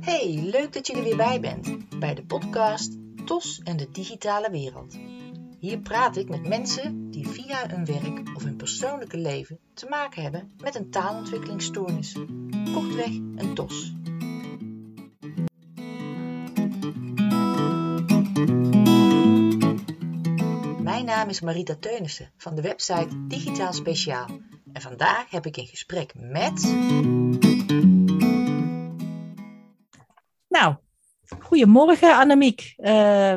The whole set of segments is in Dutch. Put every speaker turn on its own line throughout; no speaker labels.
Hey, leuk dat je er weer bij bent bij de podcast TOS en de digitale wereld. Hier praat ik met mensen die via hun werk of hun persoonlijke leven te maken hebben met een taalontwikkelingsstoornis. Kortweg een TOS. Mijn naam is Marita Teunissen van de website Digitaal Speciaal. En vandaag heb ik een gesprek met.
Nou, goedemorgen Annemiek. Uh,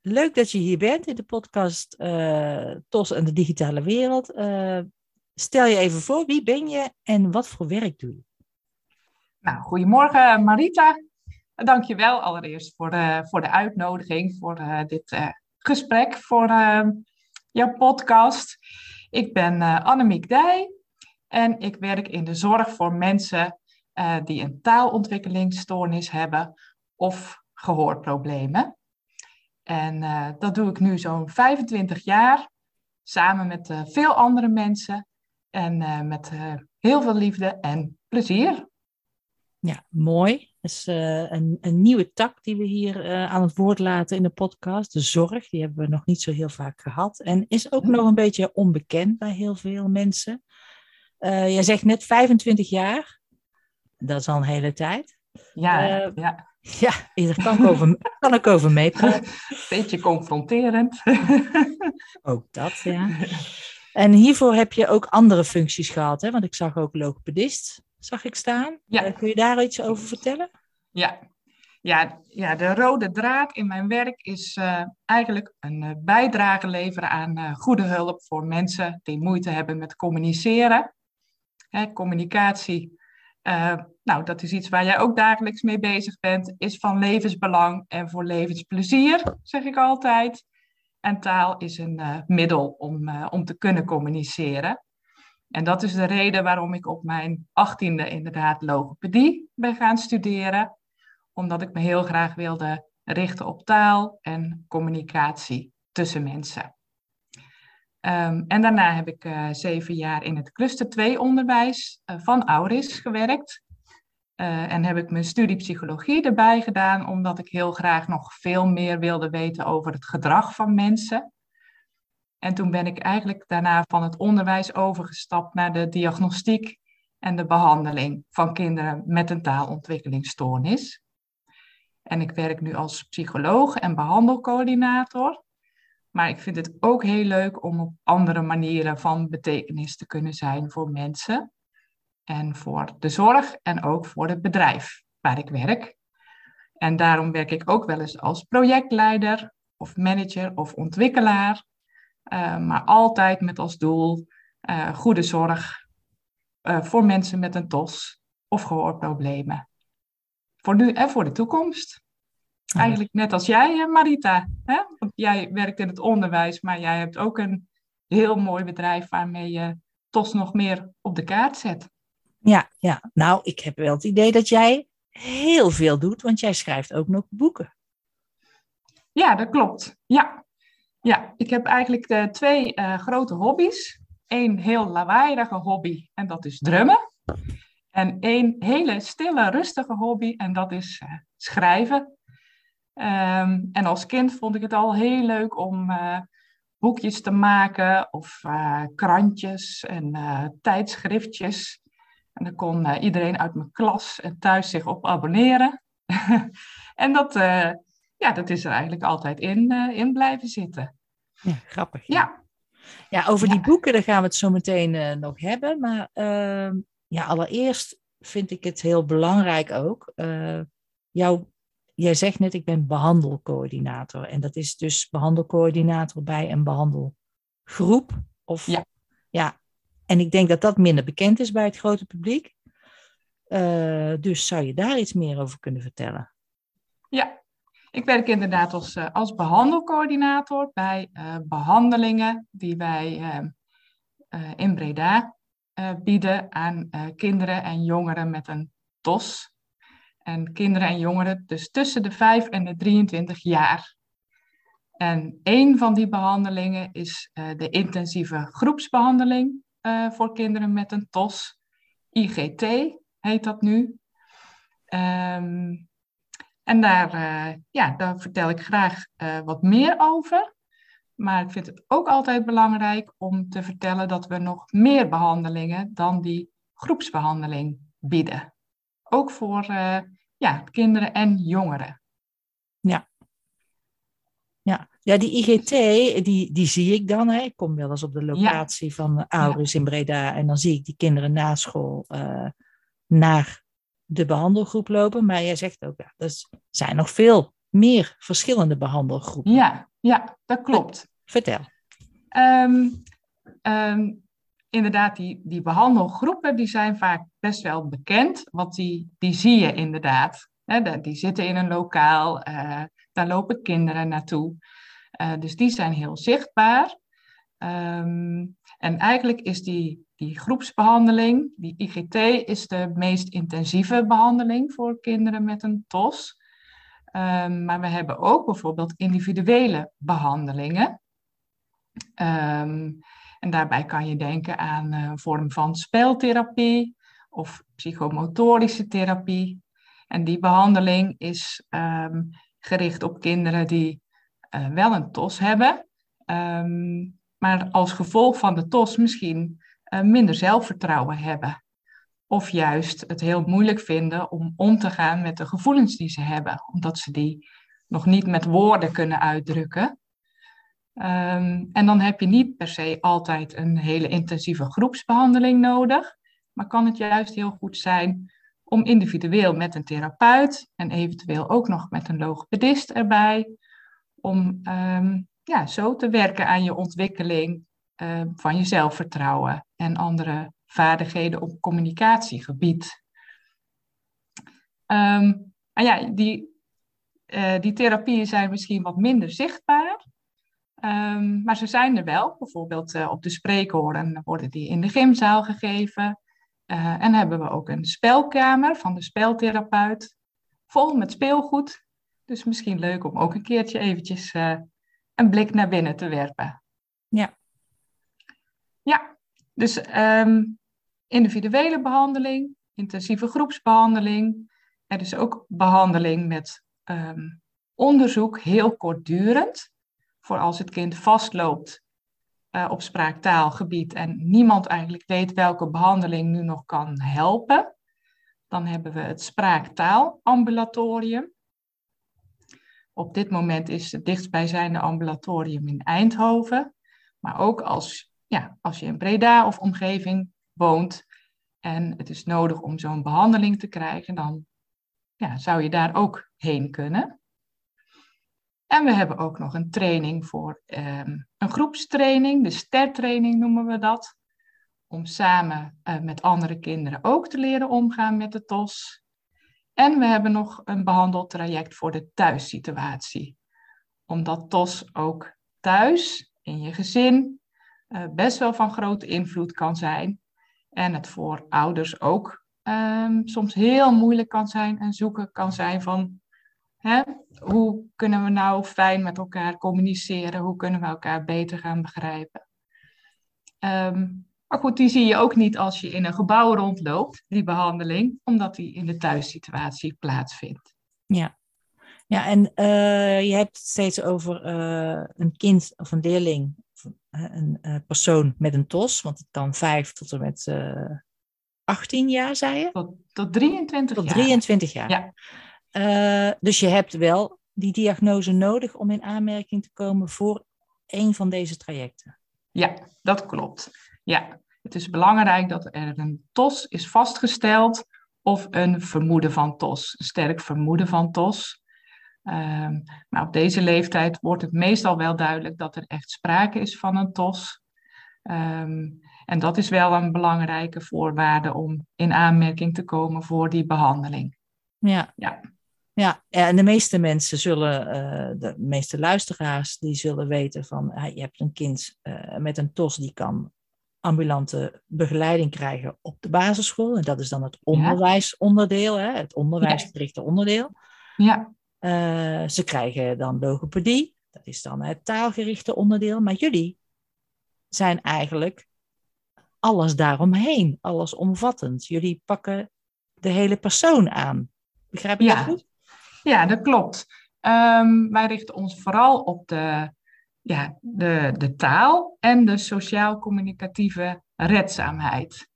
leuk dat je hier bent in de podcast uh, TOS en de digitale wereld. Uh, stel je even voor, wie ben je en wat voor werk doe je?
Nou, goedemorgen Marita. Dankjewel allereerst voor de, voor de uitnodiging, voor dit gesprek, voor jouw podcast. Ik ben Annemiek Dij en ik werk in de zorg voor mensen die een taalontwikkelingsstoornis hebben of gehoorproblemen. En uh, dat doe ik nu zo'n 25 jaar, samen met veel andere mensen en met heel veel liefde en plezier.
Ja, mooi. Dat is een, een, nieuwe tak die we hier aan het woord laten in de podcast. De zorg, die hebben we nog niet zo heel vaak gehad. En is ook nog een beetje onbekend bij heel veel mensen. jij zegt net 25 jaar. Dat is al een hele tijd.
Ja, ja.
Ja, daar kan ik over, kan ik over meepraten.
Beetje confronterend.
ook dat, ja. En hiervoor heb je ook andere functies gehad, hè? want ik zag ook logopedist, zag ik staan. Ja. Uh, kun je daar iets over vertellen?
Ja. Ja, ja, de rode draad in mijn werk is uh, eigenlijk een uh, bijdrage leveren aan goede hulp voor mensen die moeite hebben met communiceren. Hè, communicatie uh, nou, dat is iets waar jij ook dagelijks mee bezig bent, is van levensbelang en voor levensplezier, zeg ik altijd. En taal is een middel om, om te kunnen communiceren. En dat is de reden waarom ik op mijn achttiende inderdaad logopedie ben gaan studeren. Omdat ik me heel graag wilde richten op taal en communicatie tussen mensen. Um, en daarna heb ik uh, zeven jaar in het cluster 2 onderwijs uh, van Auris gewerkt. Uh, en heb ik mijn studie psychologie erbij gedaan, omdat ik heel graag nog veel meer wilde weten over het gedrag van mensen. En toen ben ik eigenlijk daarna van het onderwijs overgestapt naar de diagnostiek en de behandeling van kinderen met een taalontwikkelingsstoornis. En ik werk nu als psycholoog en behandelcoördinator. Maar ik vind het ook heel leuk om op andere manieren van betekenis te kunnen zijn voor mensen. En voor de zorg en ook voor het bedrijf waar ik werk. En daarom werk ik ook wel eens als projectleider of manager of ontwikkelaar. Uh, maar altijd met als doel uh, goede zorg uh, voor mensen met een TOS of gehoorproblemen. Voor nu en voor de toekomst. Eigenlijk net als jij, Marita. Hè? Want jij werkt in het onderwijs, maar jij hebt ook een heel mooi bedrijf waarmee je TOS nog meer op de kaart zet.
Ja, ja, nou, ik heb wel het idee dat jij heel veel doet, want jij schrijft ook nog boeken.
Ja, dat klopt. Ja, ja ik heb eigenlijk de twee uh, grote hobby's. Eén heel lawaaierige hobby en dat is drummen. En één hele stille, rustige hobby en dat is uh, schrijven. Um, en als kind vond ik het al heel leuk om boekjes te maken of krantjes en tijdschriftjes. En dan kon iedereen uit mijn klas en thuis zich op abonneren. en dat, ja, dat is er eigenlijk altijd in, in blijven zitten.
Ja, grappig. Ja. Ja, over die boeken daar gaan we het zo meteen nog hebben. Maar ehm, ja, allereerst vind ik het heel belangrijk ook. jouw jij zegt net, ik ben behandelcoördinator. En dat is dus behandelcoördinator bij een behandelgroep. Of,
ja.
ja. En ik denk dat dat minder bekend is bij het grote publiek. Dus zou je daar iets meer over kunnen vertellen?
Ja, ik werk inderdaad als, uh, als behandelcoördinator bij uh, behandelingen die wij in Breda bieden aan kinderen en jongeren met een TOS, en kinderen en jongeren dus tussen de 5 en de 23 jaar. En een van die behandelingen is de intensieve groepsbehandeling eh, voor kinderen met een TOS. IGT heet dat nu. Ehm, en daar, uh, ja, daar vertel ik graag uh, wat meer over. Maar ik vind het ook altijd belangrijk om te vertellen dat we nog meer behandelingen dan die groepsbehandeling bieden. Ook voor uh, ja, kinderen en jongeren.
Ja. Ja, ja die IGT, die, die zie ik dan. Hè. Ik kom wel eens op de locatie ja. van Auris ja. in Breda en dan zie ik die kinderen na school naar de behandelgroep lopen. Maar jij zegt ook, ja, er zijn nog veel meer verschillende behandelgroepen.
Ja, ja dat klopt.
Vertel.
Um, um, inderdaad, die, die behandelgroepen die zijn vaak best wel bekend, want die, die zie je inderdaad. Hè, die zitten in een lokaal, uh, daar lopen kinderen naartoe. Uh, dus die zijn heel zichtbaar. Um, en eigenlijk is die, die groepsbehandeling, die IGT, is de meest intensieve behandeling voor kinderen met een TOS. Um, maar we hebben ook bijvoorbeeld individuele behandelingen. Um, en daarbij kan je denken aan een vorm van speltherapie of psychomotorische therapie. En die behandeling is um, gericht op kinderen die uh, wel een TOS hebben, maar als gevolg van de TOS misschien minder zelfvertrouwen hebben. Of juist het heel moeilijk vinden om om te gaan met de gevoelens die ze hebben, omdat ze die nog niet met woorden kunnen uitdrukken. Um, en dan heb je niet per se altijd een hele intensieve groepsbehandeling nodig, maar kan het juist heel goed zijn om individueel met een therapeut en eventueel ook nog met een logopedist erbij, om um, ja, zo te werken aan je ontwikkeling uh, van je zelfvertrouwen en andere vaardigheden op communicatiegebied. Um, ja, die, uh, die therapieën zijn misschien wat minder zichtbaar. Um, maar ze zijn er wel. Bijvoorbeeld uh, op de spreekhoren worden die in de gymzaal gegeven. Uh, en hebben we ook een spelkamer van de speltherapeut. Vol met speelgoed. Dus misschien leuk om ook een keertje eventjes een blik naar binnen te werpen.
Ja.
Dus um, individuele behandeling, intensieve groepsbehandeling. Er is ook behandeling met um, onderzoek, heel kortdurend voor als het kind vastloopt uh, op spraaktaalgebied en niemand eigenlijk weet welke behandeling nu nog kan helpen. Dan hebben we het spraaktaalambulatorium. Op dit moment is het dichtstbijzijnde ambulatorium in Eindhoven. Maar ook als, ja, als je in Breda of omgeving woont en het is nodig om zo'n behandeling te krijgen, dan ja, zou je daar ook heen kunnen. En we hebben ook nog een training voor um, een groepstraining, de stertraining noemen we dat. Om samen uh, met andere kinderen ook te leren omgaan met de TOS. En we hebben nog een behandeltraject voor de thuissituatie. Omdat TOS ook thuis, in je gezin, uh, best wel van grote invloed kan zijn. En het voor ouders ook um, soms heel moeilijk kan zijn en zoeken kan zijn van Hè? Hoe kunnen we nou fijn met elkaar communiceren? Hoe kunnen we elkaar beter gaan begrijpen? Um, maar goed, die zie je ook niet als je in een gebouw rondloopt, die behandeling, omdat die in de thuissituatie plaatsvindt.
Ja, ja en uh, je hebt het steeds over uh, een kind of een leerling, een uh, persoon met een TOS, want het kan vijf tot en met 18 jaar, zei je?
Tot, tot 23
tot
jaar.
23 jaar.
Ja.
Uh, dus je hebt wel die diagnose nodig om in aanmerking te komen voor een van deze trajecten.
Ja, dat klopt. Ja, het is belangrijk dat er een TOS is vastgesteld of een vermoeden van TOS, een sterk vermoeden van TOS. Um, maar op deze leeftijd wordt het meestal wel duidelijk dat er echt sprake is van een TOS. Um, en dat is wel een belangrijke voorwaarde om in aanmerking te komen voor die behandeling.
Ja.
ja.
Ja, en de meeste mensen zullen, uh, de meeste luisteraars, die zullen weten van, uh, je hebt een kind uh, met een TOS die kan ambulante begeleiding krijgen op de basisschool. En dat is dan het onderwijsonderdeel, hè, het onderwijsgerichte onderdeel.
Ja.
Ze krijgen dan logopedie, dat is dan het taalgerichte onderdeel. Maar jullie zijn eigenlijk alles daaromheen, alles omvattend. Jullie pakken de hele persoon aan. Begrijp je
Ja.
dat goed?
Ja, dat klopt. Ehm, wij richten ons vooral op de, ja, de, de taal en de sociaal-communicatieve redzaamheid.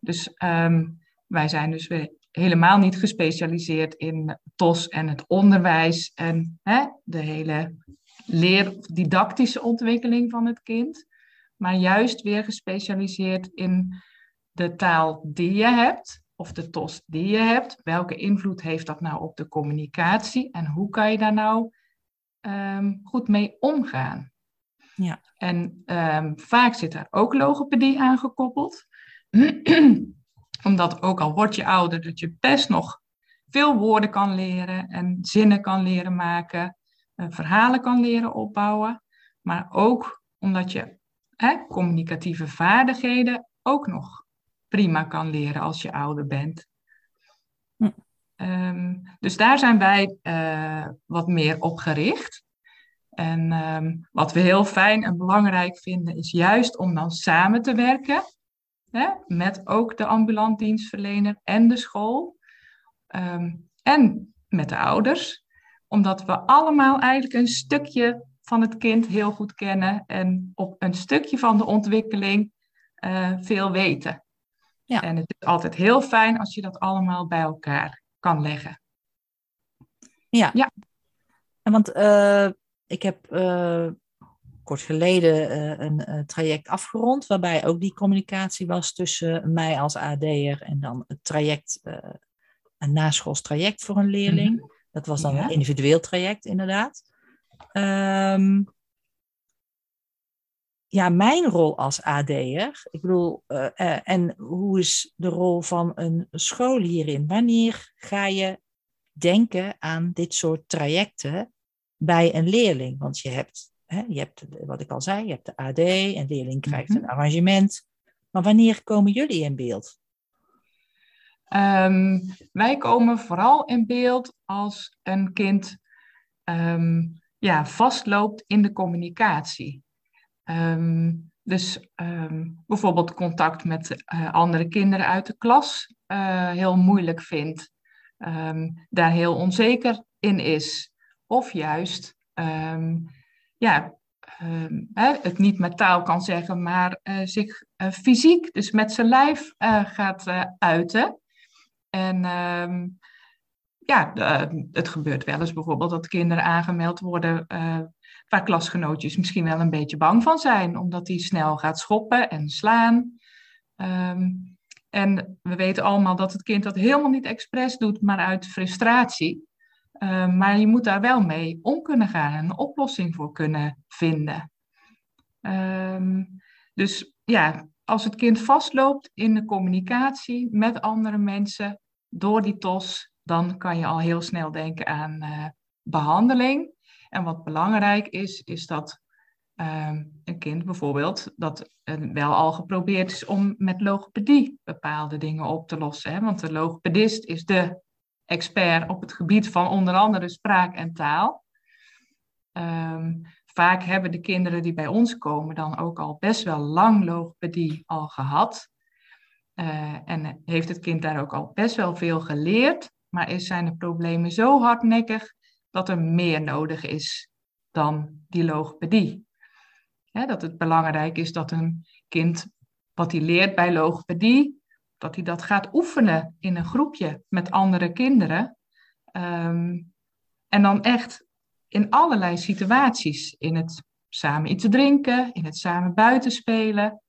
Dus ehm, wij zijn dus weer helemaal niet gespecialiseerd in TOS en het onderwijs en hè, de hele leer, didactische ontwikkeling van het kind. Maar juist weer gespecialiseerd in de taal die je hebt, of de TOS die je hebt. Welke invloed heeft dat nou op de communicatie en hoe kan je daar nou ehm, goed mee omgaan?
Ja.
En ehm, vaak zit daar ook logopedie aan gekoppeld. Omdat ook al word je ouder, dat je best nog veel woorden kan leren en zinnen kan leren maken, eh, verhalen kan leren opbouwen. Maar ook omdat je hè, communicatieve vaardigheden ook nog prima kan leren als je ouder bent.
Hm.
Ehm, dus daar zijn wij eh, wat meer op gericht. En ehm, wat we heel fijn en belangrijk vinden, is juist om dan samen te werken. Hè, met ook de ambulant dienstverlener en de school. ehm, en met de ouders. Omdat we allemaal eigenlijk een stukje van het kind heel goed kennen. En op een stukje van de ontwikkeling eh, veel weten.
Ja.
En het is altijd heel fijn als je dat allemaal bij elkaar kan leggen.
Ja.
Ja.
En want eh, ik heb eh, kort geleden eh, een eh, traject afgerond, waarbij ook die communicatie was tussen mij als AD'er en dan het traject, eh, een naschoolstraject voor een leerling. Dat was dan
Ja.
een individueel traject, inderdaad. Ehm, ja, mijn rol als AD'er, ik bedoel, en hoe is de rol van een school hierin? Wanneer ga je denken aan dit soort trajecten bij een leerling? Want je hebt, hè, je hebt wat ik al zei, je hebt de AD, een leerling krijgt
Mhm.
een arrangement. Maar wanneer komen jullie in beeld?
Ehm, wij komen vooral in beeld als een kind ehm, ja, vastloopt in de communicatie. Ehm, dus bijvoorbeeld contact met eh, andere kinderen uit de klas eh, heel moeilijk vindt, daar heel onzeker in is. Of juist ja, ehm, het niet met taal kan zeggen, maar eh, zich eh, fysiek, dus met zijn lijf eh, gaat uiten. En ehm, ja, het gebeurt wel eens bijvoorbeeld dat kinderen aangemeld worden waar klasgenootjes misschien wel een beetje bang van zijn, omdat die snel gaat schoppen en slaan. Ehm, en we weten allemaal dat het kind dat helemaal niet expres doet, maar uit frustratie. Ehm, maar je moet daar wel mee om kunnen gaan en een oplossing voor kunnen vinden. Ehm, dus ja, als het kind vastloopt in de communicatie met andere mensen door die TOS, dan kan je al heel snel denken aan eh, behandeling. En wat belangrijk is, is dat ehm, een kind bijvoorbeeld dat eh, wel al geprobeerd is om met logopedie bepaalde dingen op te lossen. Hè? Want de logopedist is de expert op het gebied van onder andere spraak en taal. Ehm, vaak hebben de kinderen die bij ons komen dan ook al best wel lang logopedie al gehad. Eh, en heeft het kind daar ook al best wel veel geleerd, maar is, zijn de problemen zo hardnekkig dat er meer nodig is dan die logopedie. Dat het belangrijk is dat een kind wat hij leert bij logopedie, dat hij dat gaat oefenen in een groepje met andere kinderen. Ehm, en dan echt in allerlei situaties. In het samen iets drinken, in het samen buiten spelen.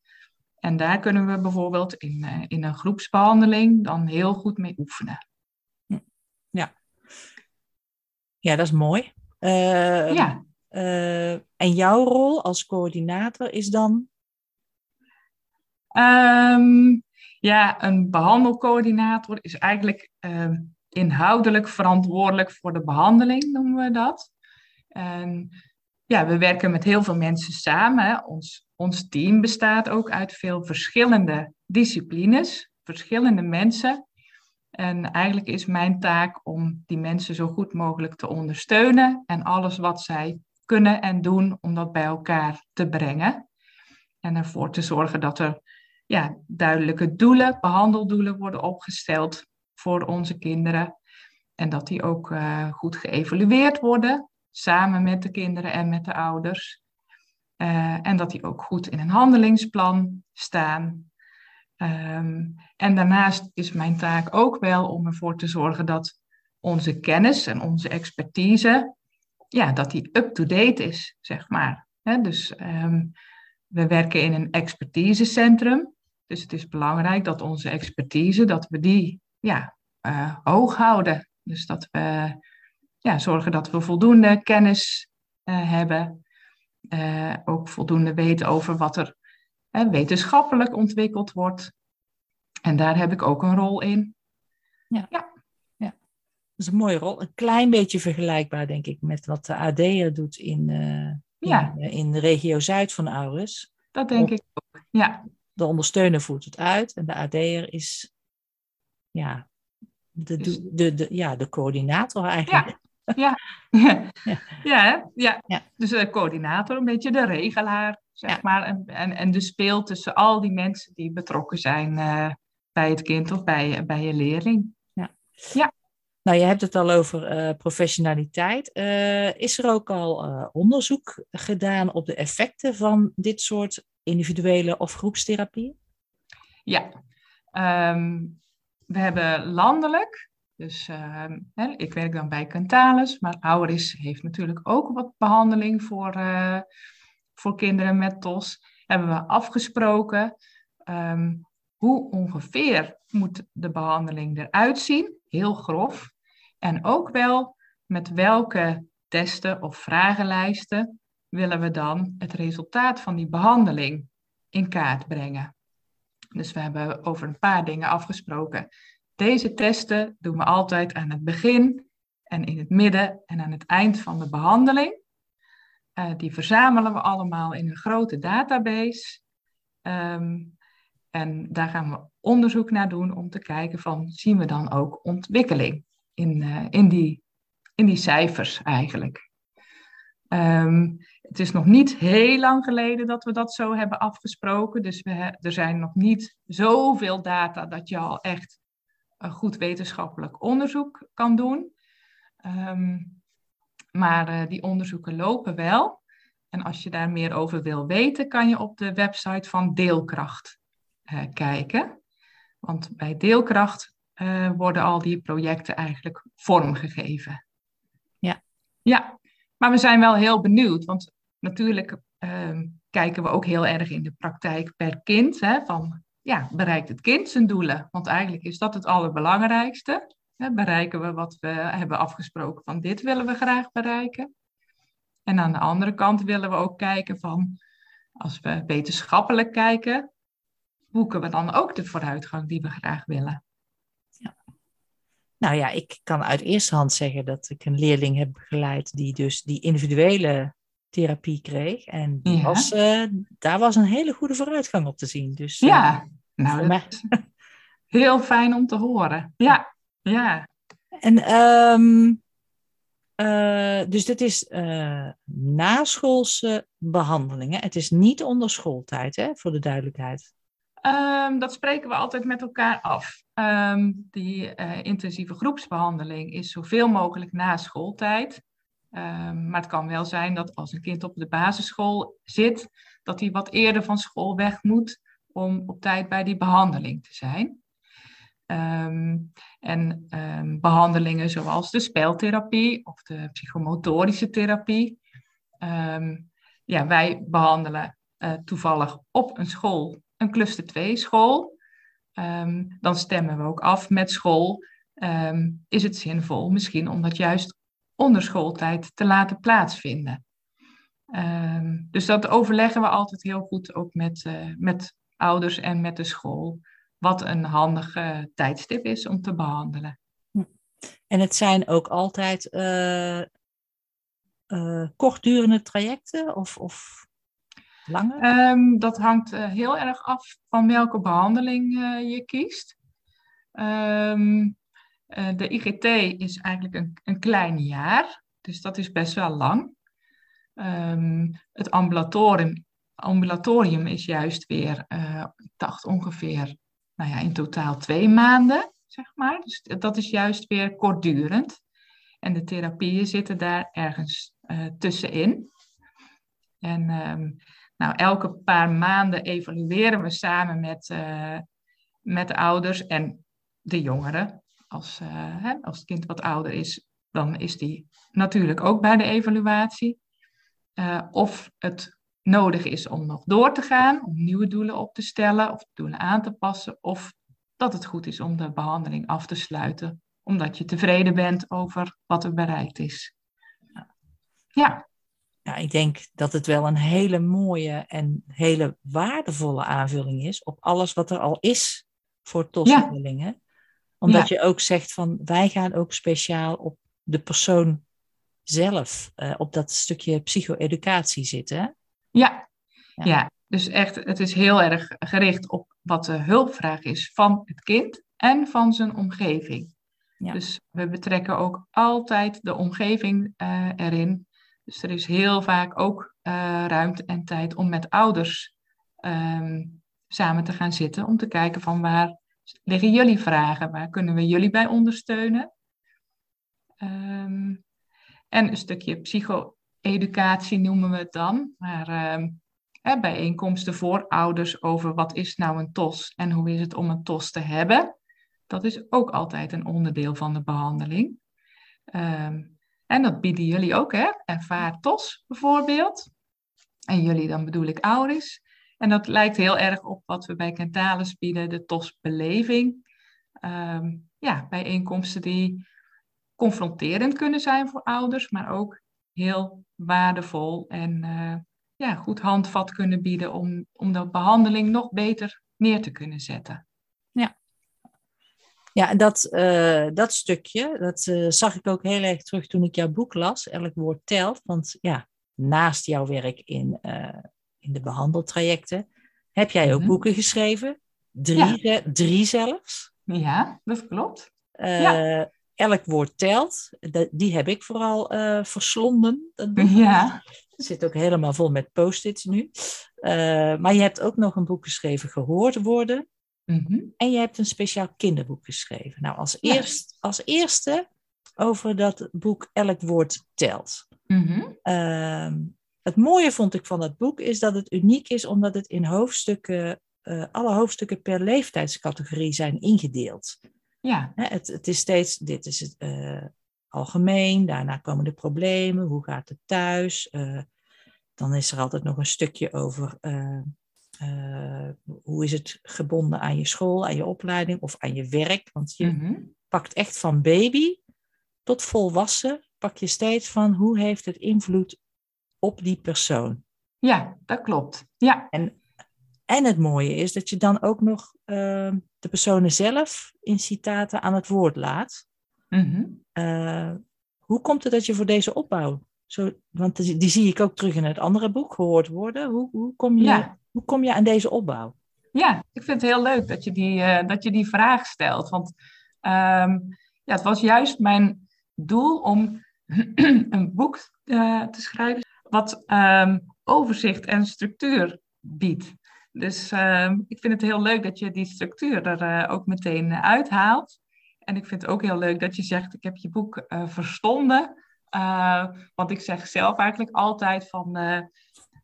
En daar kunnen we bijvoorbeeld in, eh, in een groepsbehandeling dan heel goed mee oefenen.
Ja, dat is mooi. Eh,
ja,
eh, en jouw rol als coördinator is dan?
Ehm, ja, een behandelcoördinator is eigenlijk ehm, inhoudelijk verantwoordelijk voor de behandeling, noemen we dat. En ja, we werken met heel veel mensen samen. Ons, ons team bestaat ook uit veel verschillende disciplines, verschillende mensen. En eigenlijk is mijn taak om die mensen zo goed mogelijk te ondersteunen en alles wat zij kunnen en doen om dat bij elkaar te brengen. En ervoor te zorgen dat er ja, duidelijke doelen, behandeldoelen worden opgesteld voor onze kinderen. En dat die ook uh, goed geëvalueerd worden, samen met de kinderen en met de ouders. Uh, en dat die ook goed in een handelingsplan staan. Um, en daarnaast is mijn taak ook wel om ervoor te zorgen dat onze kennis en onze expertise, ja, dat die up-to-date is, zeg maar. Dus um, we werken in een expertisecentrum. Dus het is belangrijk dat onze expertise, dat we die ja, uh, hoog houden. Dus dat we ja, zorgen dat we voldoende kennis uh, hebben. Uh, ook voldoende weten over wat er wetenschappelijk ontwikkeld wordt. En daar heb ik ook een rol in.
Ja. ja. ja. Dat is een mooie rol. Een klein beetje vergelijkbaar, denk ik, met wat de AD doet in, ja. in, in, de regio Zuid van Aurus.
Dat denk ik ook, ja.
De ondersteuner voert het uit en de AD'er is ja, de, dus- de, de, ja, de coördinator eigenlijk.
Ja, ja. ja. ja, ja. ja. dus de coördinator, een beetje de regelaar, zeg maar. En, en, en de speel tussen al die mensen die betrokken zijn uh, bij het kind of bij, bij je leerling.
Ja. ja. Nou, je hebt het al over uh, professionaliteit. Uh, is er ook al onderzoek gedaan op de effecten van dit soort individuele of groepstherapie?
Ja, um, we hebben landelijk, dus hè, ik werk dan bij Cantalis, maar Auris heeft natuurlijk ook wat behandeling voor, uh, voor kinderen met TOS. Hebben we afgesproken um, hoe ongeveer moet de behandeling eruit zien, heel grof. En ook wel met welke testen of vragenlijsten willen we dan het resultaat van die behandeling in kaart brengen. Dus we hebben over een paar dingen afgesproken. Deze testen doen we altijd aan het begin en in het midden en aan het eind van de behandeling. Uh, die verzamelen we allemaal in een grote database. Um, en daar gaan we onderzoek naar doen om te kijken van zien we dan ook ontwikkeling in, uh, in, die, in die cijfers eigenlijk. Um, het is nog niet heel lang geleden dat we dat zo hebben afgesproken. Dus we, er zijn nog niet zoveel data dat je al echt een goed wetenschappelijk onderzoek kan doen. Um, maar uh, die onderzoeken lopen wel. En als je daar meer over wil weten, kan je op de website van Deelkracht uh, kijken. Want bij Deelkracht uh, worden al die projecten eigenlijk vormgegeven.
Ja.
Ja, maar we zijn wel heel benieuwd, want natuurlijk uh, kijken we ook heel erg in de praktijk per kind. Hè, van, ja, bereikt het kind zijn doelen? Want eigenlijk is dat het allerbelangrijkste. Hè, bereiken we wat we hebben afgesproken van dit willen we graag bereiken? En aan de andere kant willen we ook kijken van, als we wetenschappelijk kijken, boeken we dan ook de vooruitgang die we graag willen?
Nou ja, ik kan uit eerste hand zeggen dat ik een leerling heb begeleid die dus die individuele therapie kreeg. En die was, uh, daar was een hele goede vooruitgang op te zien. Dus,
uh, ja, nou, is heel fijn om te horen. Ja, ja.
En um, uh, dus dit is naschoolse behandelingen. Het is niet onder schooltijd, hè, voor de duidelijkheid.
Um, dat spreken we altijd met elkaar af. Um, die intensieve groepsbehandeling is zoveel mogelijk na schooltijd. Um, maar het kan wel zijn dat als een kind op de basisschool zit, dat hij wat eerder van school weg moet om op tijd bij die behandeling te zijn. En behandelingen zoals de speltherapie of de psychomotorische therapie. ja, wij behandelen uh, toevallig op een school, een cluster 2 school. dan stemmen we ook af met school. is het zinvol misschien om dat juist onder schooltijd te laten plaatsvinden. Um, dus dat overleggen we altijd heel goed ook met, uh, met ouders en met de school. Wat een handige tijdstip is om te behandelen. Hm.
En het zijn ook altijd uh, kortdurende trajecten of, of
Um, dat hangt heel erg af van welke behandeling je kiest. Um, uh, de IGT is eigenlijk een, een klein jaar, dus dat is best wel lang. Um, het ambulatorium ambulatorium is juist weer, uh, dacht ongeveer, nou ja, in totaal twee maanden, zeg maar. Dus dat is juist weer kortdurend. En de therapieën zitten daar ergens tussenin. En nou, elke paar maanden evalueren we samen met, uh, met de ouders en de jongeren. Als, uh, hè, als het kind wat ouder is, dan is die natuurlijk ook bij de evaluatie. of het nodig is om nog door te gaan, om nieuwe doelen op te stellen of doelen aan te passen, of dat het goed is om de behandeling af te sluiten, omdat je tevreden bent over wat er bereikt is. Ja.
Ja, ik denk dat het wel een hele mooie en hele waardevolle aanvulling is op alles wat er al is voor TOS-leerlingen. Ja. Omdat je ook zegt van wij gaan ook speciaal op de persoon zelf, uh, op dat stukje psycho-educatie zitten.
Ja. ja. dus echt, het is heel erg gericht op wat de hulpvraag is van het kind en van zijn omgeving. Ja. Dus we betrekken ook altijd de omgeving uh, erin. Dus er is heel vaak ook uh, ruimte en tijd om met ouders um, samen te gaan zitten. Om te kijken van waar liggen jullie vragen? Waar kunnen we jullie bij ondersteunen? Um, en een stukje psycho educatie noemen we het dan. Maar uh, hè, bijeenkomsten voor ouders over wat is nou een TOS en hoe is het om een TOS te hebben. Dat is ook altijd een onderdeel van de behandeling. Um, en dat bieden jullie ook, hè? Ervaar TOS bijvoorbeeld. En jullie dan bedoel ik Auris. En dat lijkt heel erg op wat we bij Kentalis bieden, de TOS-beleving. Um, ja, bijeenkomsten die confronterend kunnen zijn voor ouders, maar ook heel waardevol en uh, ja, goed handvat kunnen bieden om, om de behandeling nog beter neer te kunnen zetten.
Ja, ja en dat, uh, dat stukje, dat uh, zag ik ook heel erg terug toen ik jouw boek las, Elk Woord Telt. Want ja, naast jouw werk in, in de behandeltrajecten, heb jij ook mm -hmm. boeken geschreven. Drie, ja. drie zelfs.
Ja, dat klopt. Ja
elk woord telt. Die heb ik vooral verslonden.
Ja.
Het zit ook helemaal vol met post-its nu. Maar je hebt ook nog een boek geschreven, Gehoord worden. Mm -hmm. En je hebt een speciaal kinderboek geschreven. Nou, als, ja. eerst, als eerste over dat boek Elk woord telt. Mm -hmm. uh, het mooie vond ik van dat boek is dat het uniek is omdat het in hoofdstukken, uh, alle hoofdstukken per leeftijdscategorie zijn ingedeeld.
Ja.
Het, het is steeds, dit is het uh, algemeen, daarna komen de problemen, hoe gaat het thuis? Uh, dan is er altijd nog een stukje over uh, hoe is het gebonden aan je school, aan je opleiding of aan je werk. Want je mm -hmm. pakt echt van baby tot volwassen, pak je steeds van hoe heeft het invloed op die persoon.
Ja, dat klopt. Ja.
En, en het mooie is dat je dan ook nog de personen zelf in citaten aan het woord laat. Mm -hmm. uh, hoe komt het dat je voor deze opbouw, zo, want die, die, zie ik ook terug in het andere boek, gehoord worden. Hoe, hoe, kom, je, ja. Hoe kom je aan deze opbouw?
Ja, ik vind het heel leuk dat je die, uh, dat je die vraag stelt. Want um, ja, het was juist mijn doel om een boek uh, te schrijven wat um, overzicht en structuur biedt. Dus uh, ik vind het heel leuk dat je die structuur er uh, ook meteen uithaalt. En ik vind het ook heel leuk dat je zegt, ik heb je boek verstonden. want ik zeg zelf eigenlijk altijd van,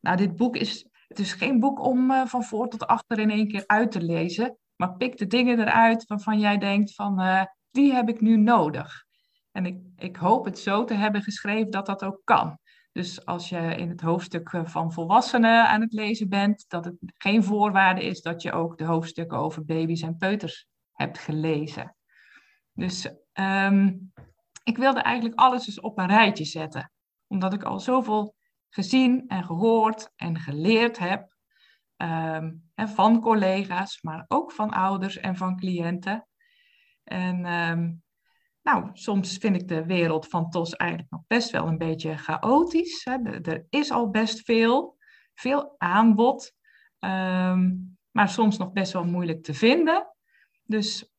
nou dit boek is, het is geen boek om van voor tot achter in één keer uit te lezen. Maar pik de dingen eruit waarvan jij denkt van, die heb ik nu nodig. En ik, ik hoop het zo te hebben geschreven dat dat ook kan. Dus als je in het hoofdstuk eh, van volwassenen aan het lezen bent, dat het geen voorwaarde is dat je ook de hoofdstukken over baby's en peuters hebt gelezen. Dus um, ik wilde eigenlijk alles eens op een rijtje zetten, omdat ik al zoveel gezien en gehoord en geleerd heb um, van collega's, maar ook van ouders en van cliënten. En um, nou, soms vind ik de wereld van TOS eigenlijk nog best wel een beetje chaotisch. Hè. Er is al best veel, veel aanbod, um, maar soms nog best wel moeilijk te vinden. Dus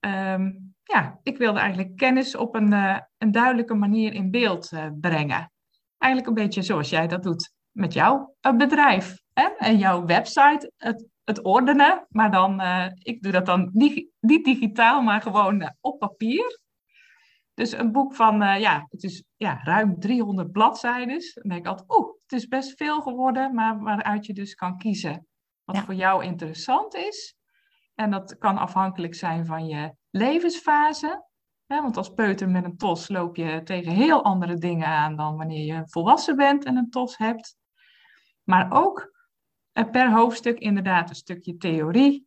ja, ik wilde eigenlijk kennis op een, uh, een duidelijke manier in beeld uh, brengen. Eigenlijk een beetje zoals jij dat doet met jouw uh, bedrijf. En, en jouw website, het, het ordenen. Maar dan, uh, ik doe dat dan niet, niet digitaal, maar gewoon uh, op papier. Dus een boek van, uh, ja, het is ja, ruim 300 bladzijden. Dan denk ik altijd, oeh, het is best veel geworden, maar waaruit je dus kan kiezen wat ja. voor jou interessant is. En dat kan afhankelijk zijn van je levensfase. Want als peuter met een tos loop je tegen heel andere dingen aan dan wanneer je volwassen bent en een tos hebt. Maar ook per hoofdstuk inderdaad een stukje theorie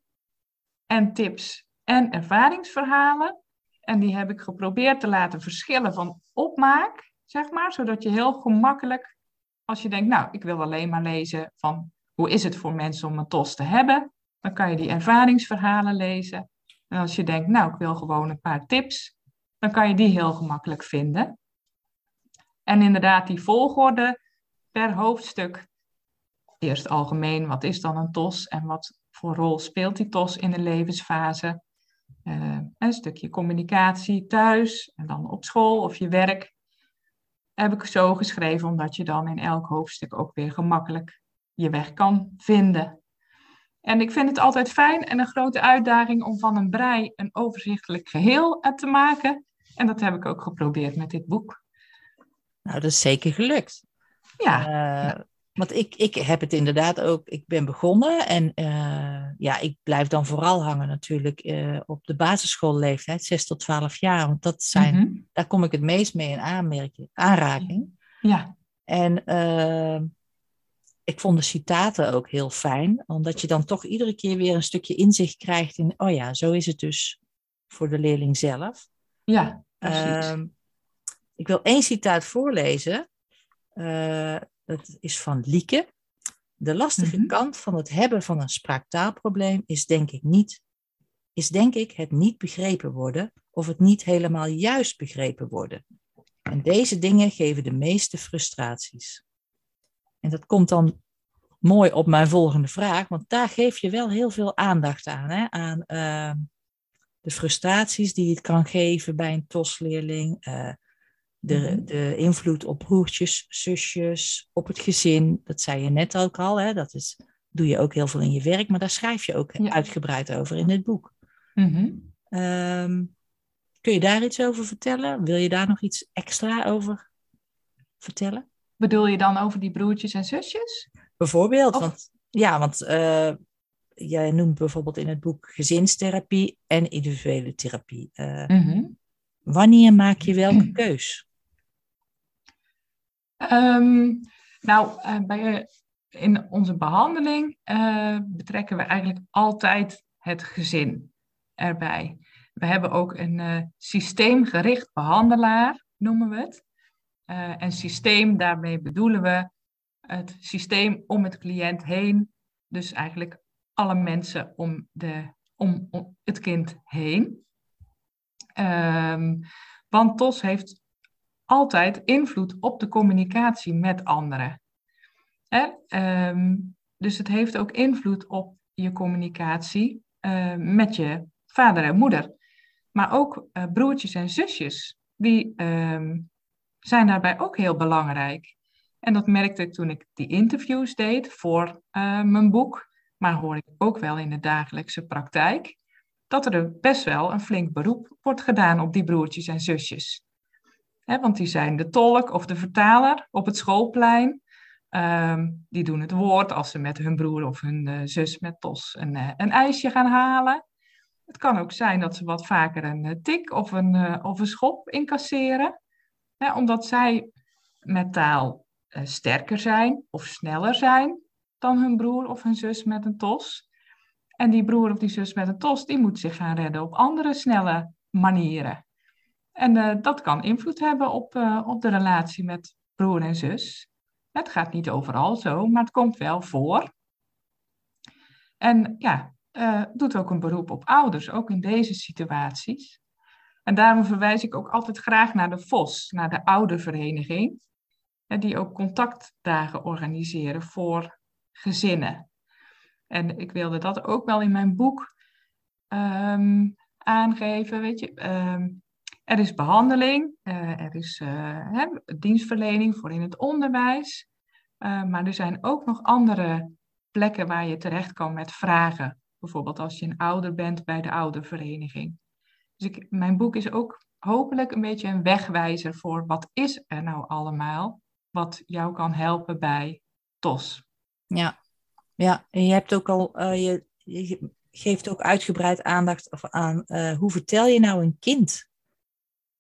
en tips en ervaringsverhalen. En die heb ik geprobeerd te laten verschillen van opmaak, zeg maar, zodat je heel gemakkelijk, als je denkt, nou, ik wil alleen maar lezen van hoe is het voor mensen om een tos te hebben, dan kan je die ervaringsverhalen lezen. En als je denkt, nou, ik wil gewoon een paar tips, dan kan je die heel gemakkelijk vinden. En inderdaad, die volgorde per hoofdstuk. Eerst algemeen, wat is dan een TOS en wat voor rol speelt die TOS in de levensfase? Uh, een stukje communicatie thuis en dan op school of je werk. Heb ik zo geschreven omdat je dan in elk hoofdstuk ook weer gemakkelijk je weg kan vinden. En ik vind het altijd fijn en een grote uitdaging om van een brei een overzichtelijk geheel te maken. En dat heb ik ook geprobeerd met dit boek.
Nou, dat is zeker gelukt.
Ja.
Uh, want ik, ik heb het inderdaad ook, ik ben begonnen en uh, ja, ik blijf dan vooral hangen natuurlijk uh, op de basisschoolleeftijd, 6 tot 12 jaar. Want dat zijn, mm -hmm. daar kom ik het meest mee in aanmerking, aanraking.
Ja.
En ik vond de citaten ook heel fijn, omdat je dan toch iedere keer weer een stukje inzicht krijgt in, oh ja, zo is het dus voor de leerling zelf.
Ja,
Uh, ik wil één citaat voorlezen. Uh, dat is van Lieke. De lastige mm -hmm. kant van het hebben van een spraaktaalprobleem is denk ik niet, is denk ik het niet begrepen worden of het niet helemaal juist begrepen worden. En deze dingen geven de meeste frustraties. En dat komt dan mooi op mijn volgende vraag, want daar geef je wel heel veel aandacht aan. Hè? Aan uh, de frustraties die het kan geven bij een TOS-leerling. Uh, de, de invloed op broertjes, zusjes, op het gezin. Dat zei je net ook al. Hè? Dat is, doe je ook heel veel in je werk, maar daar schrijf je ook ja. uitgebreid over in het boek.
Mm -hmm.
um, kun je daar iets over vertellen? Wil je daar nog iets extra over vertellen?
Bedoel je dan over die broertjes en zusjes?
Bijvoorbeeld, of... want, ja, want uh, jij noemt bijvoorbeeld in het boek gezinstherapie en individuele therapie. Uh,
mm -hmm.
Wanneer maak je welke keus?
Um, nou, uh, bij, in onze behandeling betrekken we eigenlijk altijd het gezin erbij. We hebben ook een systeemgericht behandelaar, noemen we het. En systeem, daarmee bedoelen we het systeem om het cliënt heen. Dus eigenlijk alle mensen om, de, om, het kind heen. Um, want TOS heeft altijd invloed op de communicatie met anderen. Um, dus het heeft ook invloed op je communicatie uh, met je vader en moeder. Maar ook uh, broertjes en zusjes, die um, zijn daarbij ook heel belangrijk. En dat merkte ik toen ik die interviews deed voor uh, mijn boek, maar hoor ik ook wel in de dagelijkse praktijk, dat er best wel een flink beroep wordt gedaan op die broertjes en zusjes. Want die zijn de tolk of de vertaler op het schoolplein. Um, die doen het woord als ze met hun broer of hun uh, zus met tos een, uh, een ijsje gaan halen. Het kan ook zijn dat ze wat vaker een tik of een, of een schop incasseren omdat zij met taal sterker zijn of sneller zijn dan hun broer of hun zus met een tos. En die broer of die zus met een tos, die moet zich gaan redden op andere snelle manieren. En uh, dat kan invloed hebben op, uh, op de relatie met broer en zus. Het gaat niet overal zo, maar het komt wel voor. En ja, doet ook een beroep op ouders, ook in deze situaties. En daarom verwijs ik ook altijd graag naar de VOS, naar de oudervereniging, die ook contactdagen organiseren voor gezinnen. En ik wilde dat ook wel in mijn boek um, aangeven. Weet je, um, er is behandeling, uh, er is uh, hè, dienstverlening voor in het onderwijs. Uh, maar er zijn ook nog andere plekken waar je terecht kan met vragen. Bijvoorbeeld als je een ouder bent bij de oudervereniging. Dus ik, mijn boek is ook hopelijk een beetje een wegwijzer voor wat is er nou allemaal wat jou kan helpen bij TOS.
Ja, ja. en je hebt ook al, uh, je, je, geeft ook uitgebreid aandacht aan uh, hoe vertel je nou een kind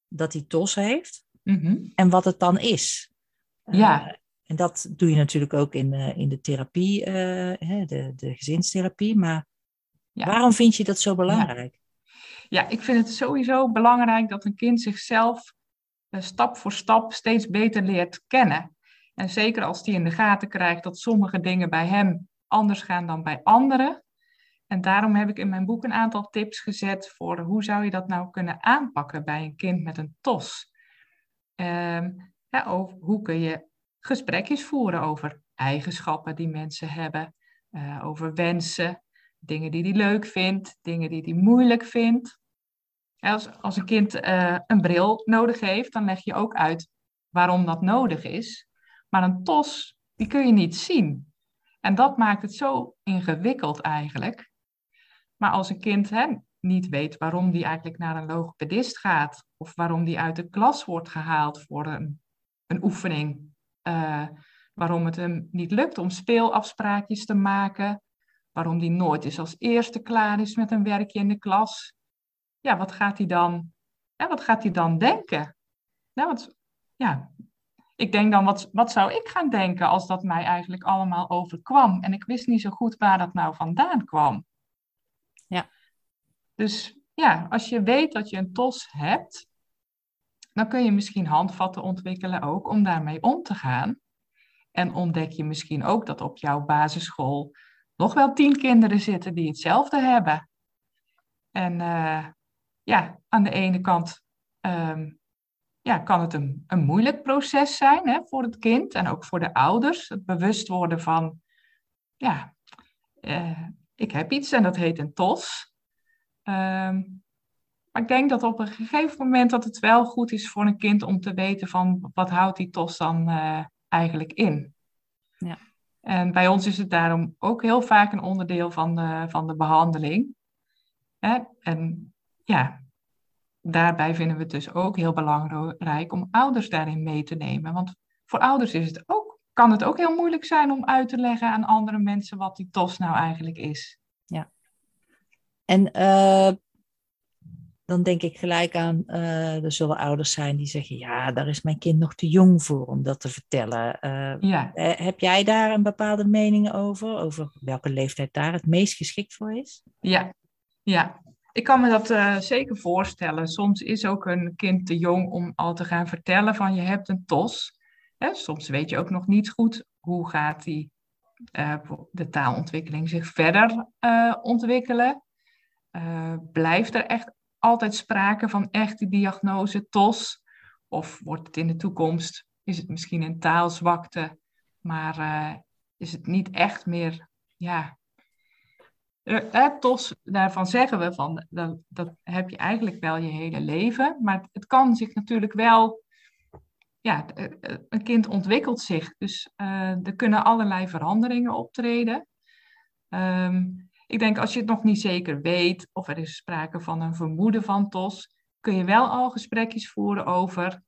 dat hij TOS heeft
mm-hmm.
en wat het dan is.
Ja.
Uh, en dat doe je natuurlijk ook in, in de therapie, de, de gezinstherapie. Maar ja. waarom vind je dat zo belangrijk?
Ja. ja, ik vind het sowieso belangrijk dat een kind zichzelf stap voor stap steeds beter leert kennen. En zeker als die in de gaten krijgt dat sommige dingen bij hem anders gaan dan bij anderen. En daarom heb ik in mijn boek een aantal tips gezet voor hoe zou je dat nou kunnen aanpakken bij een kind met een TOS. Ja, over, hoe kun je gesprekjes voeren over eigenschappen die mensen hebben, uh, over wensen, dingen die hij leuk vindt, dingen die hij moeilijk vindt. Als, als een kind uh, een bril nodig heeft, dan leg je ook uit waarom dat nodig is. Maar een tos, die kun je niet zien. En dat maakt het zo ingewikkeld eigenlijk. Maar als een kind hè, niet weet waarom die eigenlijk naar een logopedist gaat, of waarom die uit de klas wordt gehaald voor een, een oefening, uh, waarom het hem niet lukt om speelafspraakjes te maken, waarom die nooit eens als eerste klaar is met een werkje in de klas, ja, wat gaat hij dan, ja, wat gaat hij dan denken? Nou, want, ja, ik denk dan, wat, wat zou ik gaan denken als dat mij eigenlijk allemaal overkwam? En ik wist niet zo goed waar dat nou vandaan kwam.
Ja.
Dus ja, als je weet dat je een TOS hebt, dan kun je misschien handvatten ontwikkelen ook om daarmee om te gaan. En ontdek je misschien ook dat op jouw basisschool nog wel tien kinderen zitten die hetzelfde hebben. En uh, ja, aan de ene kant um, ja, kan het een, een moeilijk proces zijn hè, voor het kind en ook voor de ouders. Het bewust worden van, ja, uh, ik heb iets en dat heet een TOS. Um, maar ik denk dat op een gegeven moment dat het wel goed is voor een kind om te weten van wat houdt die TOS dan uh, eigenlijk in.
Ja.
En bij ons is het daarom ook heel vaak een onderdeel van de, van de behandeling. Hè? En ja, daarbij vinden we het dus ook heel belangrijk om ouders daarin mee te nemen. Want voor ouders is het ook, kan het ook heel moeilijk zijn om uit te leggen aan andere mensen wat die TOS nou eigenlijk is.
Ja. En uh, dan denk ik gelijk aan, uh, er zullen ouders zijn die zeggen, ja, daar is mijn kind nog te jong voor om dat te vertellen. Uh,
ja.
Heb jij daar een bepaalde mening over? Over welke leeftijd daar het meest geschikt voor is?
Ja, ja. Ik kan me dat uh, zeker voorstellen. Soms is ook een kind te jong om al te gaan vertellen van je hebt een TOS. Hè, soms weet je ook nog niet goed hoe gaat die, uh, de taalontwikkeling zich verder uh, ontwikkelen. blijft er echt altijd sprake van echte diagnose TOS? Of wordt het in de toekomst, is het misschien een taalzwakte, maar is het niet echt meer ja, TOS, daarvan zeggen we van, dat, heb je eigenlijk wel je hele leven. Maar het kan zich natuurlijk wel, ja, een kind ontwikkelt zich. Dus uh, er kunnen allerlei veranderingen optreden. Um, ik denk als je het nog niet zeker weet of er is sprake van een vermoeden van TOS, kun je wel al gesprekjes voeren over,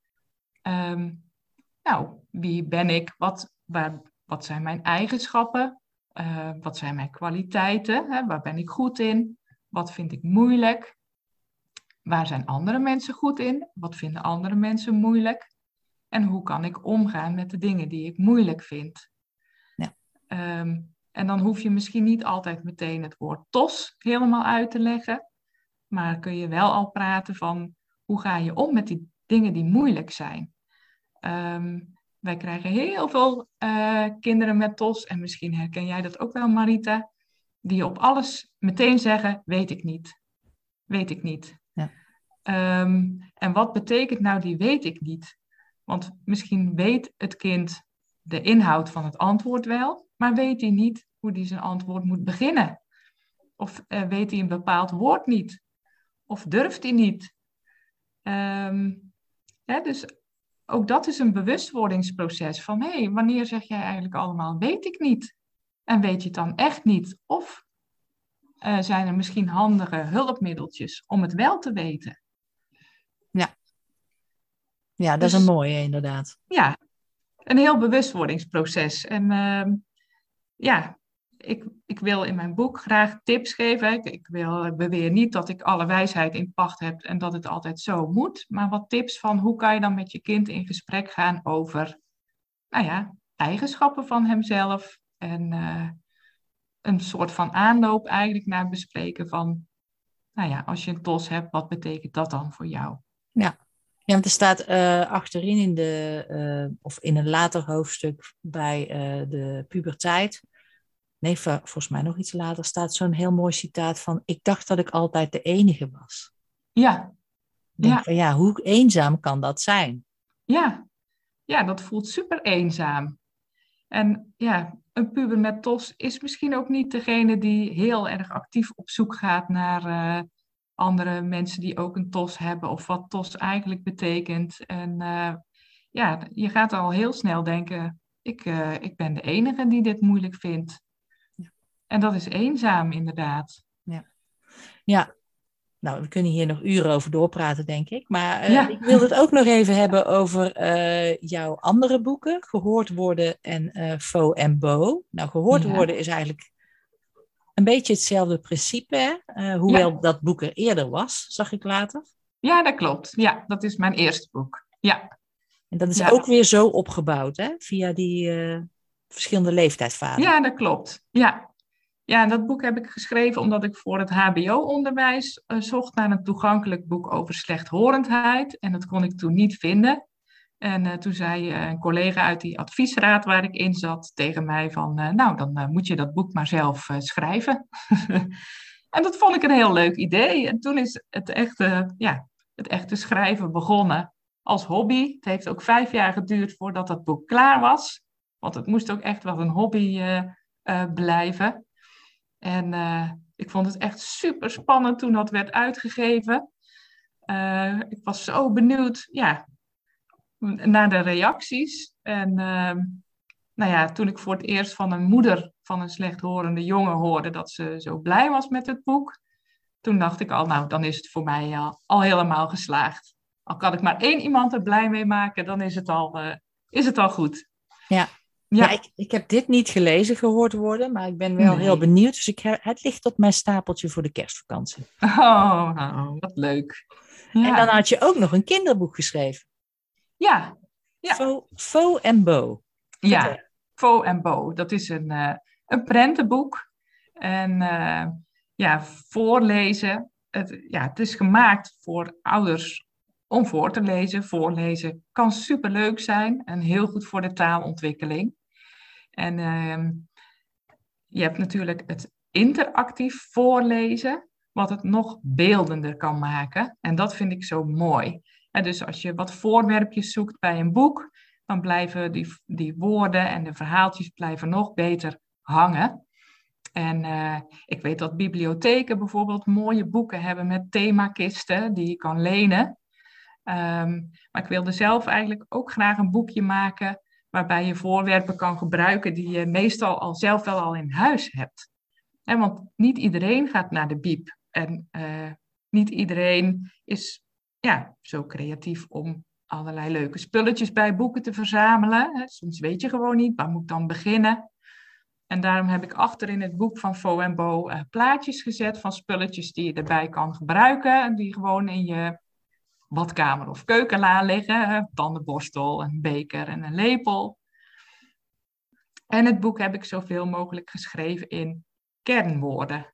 um, nou, wie ben ik, wat, waar, wat zijn mijn eigenschappen, uh, wat zijn mijn kwaliteiten? Hè? Waar ben ik goed in? Wat vind ik moeilijk? Waar zijn andere mensen goed in? Wat vinden andere mensen moeilijk? En hoe kan ik omgaan met de dingen die ik moeilijk vind?
Ja.
Um, en dan hoef je misschien niet altijd meteen het woord tos helemaal uit te leggen. Maar kun je wel al praten van hoe ga je om met die dingen die moeilijk zijn? Um, wij krijgen heel veel uh, kinderen met TOS, en misschien herken jij dat ook wel, Marita, die op alles meteen zeggen: Weet ik niet. Weet ik niet.
Ja.
Um, en wat betekent nou die weet ik niet? Want misschien weet het kind de inhoud van het antwoord wel, maar weet hij niet hoe hij zijn antwoord moet beginnen. Of uh, weet hij een bepaald woord niet. Of durft hij niet. Um, hè, dus ook dat is een bewustwordingsproces van hé, hey, wanneer zeg jij eigenlijk allemaal weet ik niet? En weet je het dan echt niet? Of uh, zijn er misschien handige hulpmiddeltjes om het wel te weten?
Ja, ja dat is
Dus-
een mooie inderdaad.
Ja, een heel bewustwordingsproces. En ehm, ja, ik, ik wil in mijn boek graag tips geven. Ik, wil beweer niet dat ik alle wijsheid in pacht heb en dat het altijd zo moet. Maar wat tips van hoe kan je dan met je kind in gesprek gaan over, nou ja, eigenschappen van hemzelf. En eh, een soort van aanloop eigenlijk naar het bespreken van, nou ja, als je een tos hebt, wat betekent dat dan voor jou?
Ja, want er staat eh, achterin in de, eh, of in een later hoofdstuk bij de puberteit. Nee, vol- volgens mij nog iets later staat zo'n heel mooi citaat van: Ik dacht dat ik altijd de enige was.
Ja, Ja.
van ja, hoe eenzaam kan dat zijn?
Ja, ja, dat voelt super eenzaam. En ja, een puber met TOS is misschien ook niet degene die heel erg actief op zoek gaat naar eh, andere mensen die ook een TOS hebben of wat TOS eigenlijk betekent. En eh, ja, je gaat al heel snel denken, ik, eh, ik ben de enige die dit moeilijk vindt.
Ja.
En dat is eenzaam inderdaad.
Ja, nou, we kunnen hier nog uren over doorpraten, denk ik. Maar eh,
Ja.
ik wil het ook nog even hebben over eh, jouw andere boeken, Gehoord worden en eh Faux en Bo. Nou, Gehoord
Ja.
worden is eigenlijk een beetje hetzelfde principe, hè? Hoewel dat boek er eerder was, zag ik later.
Ja, dat klopt. Ja, dat is mijn eerste boek. Ja,
En dat is
Ja.
ook weer zo opgebouwd, hè? Via die verschillende leeftijdsvaten.
Ja, dat klopt. Ja. Ja, dat boek heb ik geschreven omdat ik voor het HBO-onderwijs eh, zocht naar een toegankelijk boek over slechthorendheid. En dat kon ik toen niet vinden. En eh, toen zei eh, een collega uit die adviesraad waar ik in zat tegen mij van, nou, dan moet je dat boek maar zelf schrijven. en dat vond ik een heel leuk idee. En toen is het echte, ja, het echte schrijven begonnen als hobby. Het heeft ook vijf jaar geduurd voordat dat boek klaar was. Want het moest ook echt wel een hobby blijven. En eh, ik vond het echt super spannend toen dat werd uitgegeven. Eh, ik was zo benieuwd ja, naar de reacties. En ehm, nou ja, toen ik voor het eerst van een moeder van een slechthorende jongen hoorde dat ze zo blij was met het boek, toen dacht ik al, nou, dan is het voor mij al, al helemaal geslaagd. Al kan ik maar één iemand er blij mee maken, dan is het al, eh, is het al goed.
Ja.
Ja.
Ja, ik, ik heb dit niet gelezen gehoord worden, maar ik ben wel
Nee.
heel benieuwd. Dus ik, he- het ligt op mijn stapeltje voor de kerstvakantie.
Oh, nou, wat leuk. Ja,
En dan had je ook nog een kinderboek geschreven.
ja, Ja.
Faux en Bo.
ja.
Vertel.
Faux en Bo. Dat is een, eh, een prentenboek. En eh, ja, voorlezen. Het, ja, het is gemaakt voor ouders om voor te lezen. Voorlezen kan superleuk zijn en heel goed voor de taalontwikkeling. En ehm, je hebt natuurlijk het interactief voorlezen, wat het nog beeldender kan maken. En dat vind ik zo mooi. Dus als je wat voorwerpjes zoekt bij een boek, dan blijven die, die woorden en de verhaaltjes blijven nog beter hangen. En eh, ik weet dat bibliotheken bijvoorbeeld mooie boeken hebben met themakisten die je kan lenen. Ehm, maar ik wilde zelf eigenlijk ook graag een boekje maken waarbij je voorwerpen kan gebruiken die je meestal al zelf wel al in huis hebt. Want niet iedereen gaat naar de biep en eh, niet iedereen is ja, zo creatief om allerlei leuke spulletjes bij boeken te verzamelen. Soms weet je gewoon niet, waar moet dan beginnen? En daarom heb ik achter in het boek van Faux en Bo eh, plaatjes gezet van spulletjes die je erbij kan gebruiken. En die gewoon in je badkamer of keukenla liggen. Tandenborstel, een beker en een lepel. En het boek heb ik zoveel mogelijk geschreven in kernwoorden.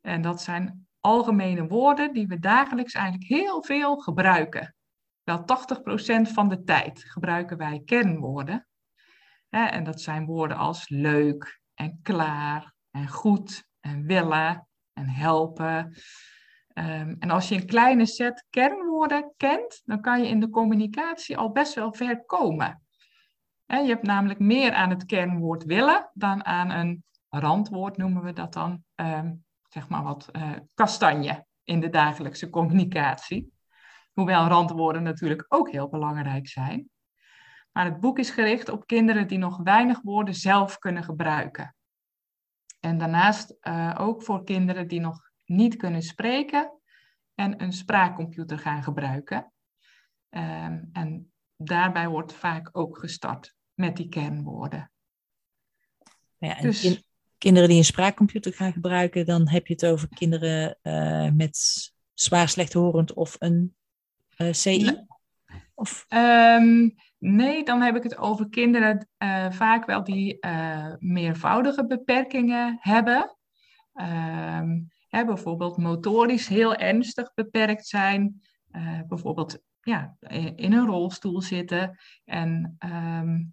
En dat zijn algemene woorden die we dagelijks eigenlijk heel veel gebruiken. Wel 80% van de tijd gebruiken wij kernwoorden. En dat zijn woorden als leuk en klaar en goed en willen en helpen. Ehm, en als je een kleine set kernwoorden kent, dan kan je in de communicatie al best wel ver komen. Je hebt namelijk meer aan het kernwoord willen dan aan een randwoord, noemen we dat dan, ehm, zeg maar wat eh, kastanje in de dagelijkse communicatie. Hoewel randwoorden natuurlijk ook heel belangrijk zijn. Maar het boek is gericht op kinderen die nog weinig woorden zelf kunnen gebruiken. En daarnaast uh, ook voor kinderen die nog niet kunnen spreken en een spraakcomputer gaan gebruiken. Um, en daarbij wordt vaak ook gestart met die kernwoorden.
Ja, en dus, kinderen die een spraakcomputer gaan gebruiken, dan heb je het over kinderen uh, met zwaar slechthorend of een uh, CI?
Of? Um, nee, dan heb ik het over kinderen uh, vaak wel die meervoudige beperkingen hebben. Um, hè, bijvoorbeeld motorisch heel ernstig beperkt zijn. bijvoorbeeld ja, in een rolstoel zitten en um,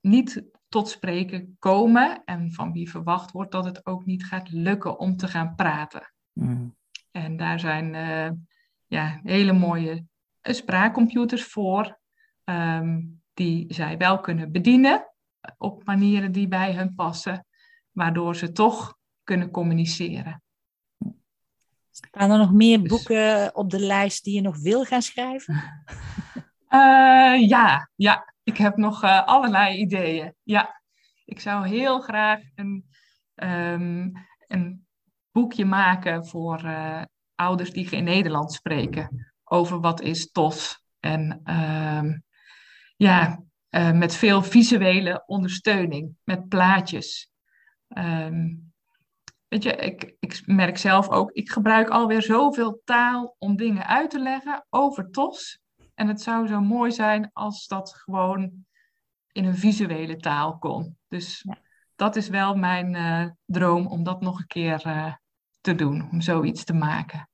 niet tot spreken komen en van wie verwacht wordt dat het ook niet gaat lukken om te gaan praten. Mm. En daar zijn uh, ja, hele mooie spraakcomputers voor, um, die zij wel kunnen bedienen op manieren die bij hun passen, waardoor ze toch kunnen communiceren.
Staan er nog meer dus- boeken op de lijst die je nog wil gaan schrijven?
Uh, ja, ja, ik heb nog uh, allerlei ideeën. Ja, ik zou heel graag een, um, een boekje maken voor uh, ouders die geen Nederlands spreken. Over wat is TOS. En um, ja, met veel visuele ondersteuning, met plaatjes. Um, weet je, ik, ik merk zelf ook, ik gebruik alweer zoveel taal om dingen uit te leggen over TOS. En het zou zo mooi zijn als dat gewoon in een visuele taal kon. Dus dat is wel mijn uh, droom om dat nog een keer uh, te doen, om zoiets te maken.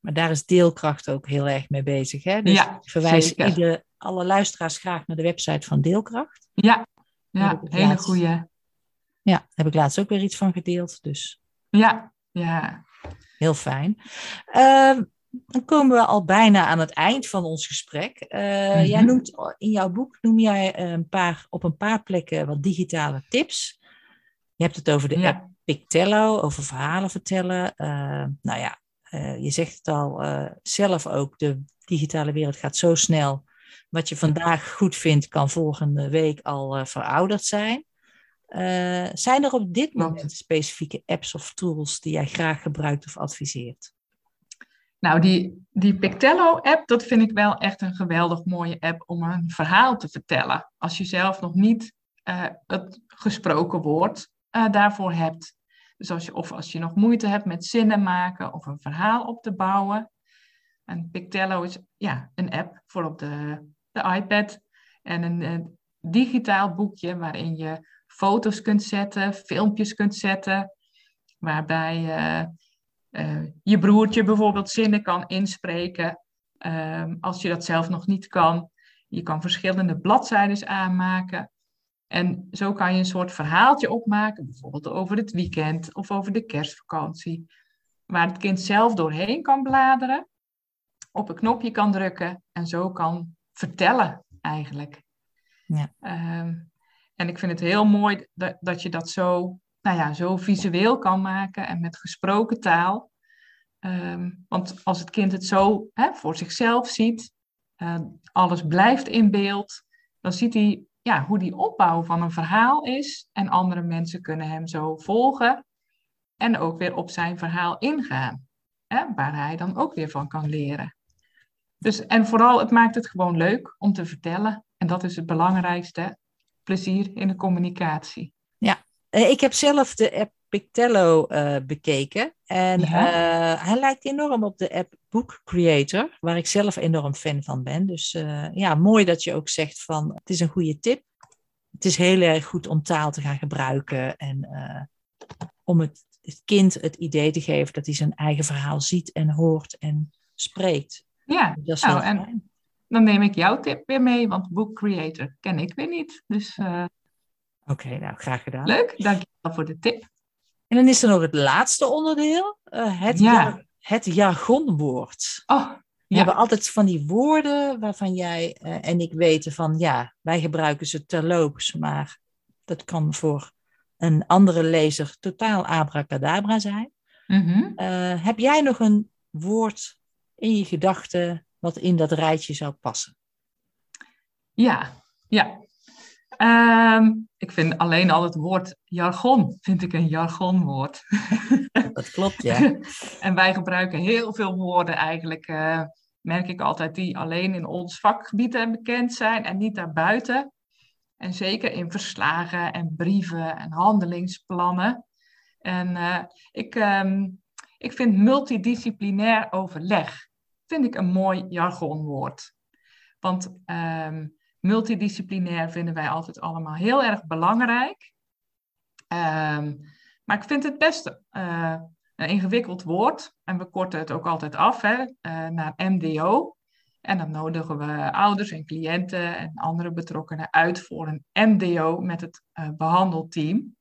Maar daar is deelkracht ook heel erg mee bezig. Hè? Dus ja, ik verwijs ieder, alle luisteraars graag naar de website van Deelkracht.
Ja, ja hele goede.
Ja, daar heb ik laatst ook weer iets van gedeeld. Dus.
Ja, ja.
Heel fijn. Uh, dan komen we al bijna aan het eind van ons gesprek. Uh, Jij noemt in jouw boek noem jij een paar, op een paar plekken wat digitale tips. Je hebt het over de app Pictello, over verhalen vertellen. Uh, nou ja, uh, je zegt het al zelf ook, de digitale wereld gaat zo snel. Wat je vandaag goed vindt, kan volgende week al verouderd zijn. Zijn er op dit moment specifieke apps of tools die jij graag gebruikt of adviseert?
Nou, die, die Pictello-app, dat vind ik wel echt een geweldig mooie app om een verhaal te vertellen. Als je zelf nog niet uh, het gesproken woord uh, daarvoor hebt. Dus als je, of als je nog moeite hebt met zinnen maken of een verhaal op te bouwen. En Pictello is ja, een app voor op de, de iPad. En een, een digitaal boekje waarin je foto's kunt zetten, filmpjes kunt zetten. Waarbij uh, je broertje bijvoorbeeld zinnen kan inspreken. Uh, als je dat zelf nog niet kan. Je kan verschillende bladzijden aanmaken. En zo kan je een soort verhaaltje opmaken, bijvoorbeeld over het weekend of over de kerstvakantie. Waar het kind zelf doorheen kan bladeren, op een knopje kan drukken en zo kan vertellen eigenlijk. Ja. Uh, en ik vind het heel mooi dat, dat je dat zo nou ja, zo visueel kan maken en met gesproken taal. Um, want als het kind het zo hè, voor zichzelf ziet, uh, alles blijft in beeld, dan ziet hij ja, hoe die opbouw van een verhaal is. En andere mensen kunnen hem zo volgen en ook weer op zijn verhaal ingaan. Hè, waar hij dan ook weer van kan leren. Dus, en vooral, het maakt het gewoon leuk om te vertellen. En dat is het belangrijkste. Plezier in de communicatie.
Ja, eh, ik heb zelf de app Pictello uh, bekeken. En ja. uh, hij lijkt enorm op de app Book Creator, waar ik zelf enorm fan van ben. Dus uh, ja, mooi dat je ook zegt van het is een goede tip. Het is heel erg goed om taal te gaan gebruiken en om het, het, kind het idee te geven dat hij zijn eigen verhaal ziet en hoort en spreekt.
Ja, dat is nou, en dan neem ik jouw tip weer mee, want Book Creator ken ik weer niet. Dus
Oké, nou graag gedaan.
Leuk, dankjewel voor de tip.
En dan is er nog het laatste onderdeel, uh, het, ja. het jargonwoord.
Oh,
We hebben altijd van die woorden waarvan jij uh, en ik weten van ja, wij gebruiken ze terloops, maar dat kan voor een andere lezer totaal abracadabra zijn. Mm -hmm. uh, heb jij nog een woord in je gedachten wat in dat rijtje zou passen?
Ja, ja. Ehm, ik vind alleen al het woord jargon, vind ik een jargonwoord.
Dat klopt, ja.
en wij gebruiken heel veel woorden eigenlijk, uh, merk ik altijd, die alleen in ons vakgebied bekend zijn en niet daarbuiten. En zeker in verslagen en brieven en handelingsplannen. En uh, ik, um, ik vind multidisciplinair overleg vind ik een mooi jargonwoord. Want um, multidisciplinair vinden wij altijd allemaal heel erg belangrijk. Um, maar ik vind het best uh, een ingewikkeld woord. En we korten het ook altijd af hè, uh, naar MDO. En dan nodigen we ouders en cliënten en andere betrokkenen uit voor een MDO met het uh, behandelteam.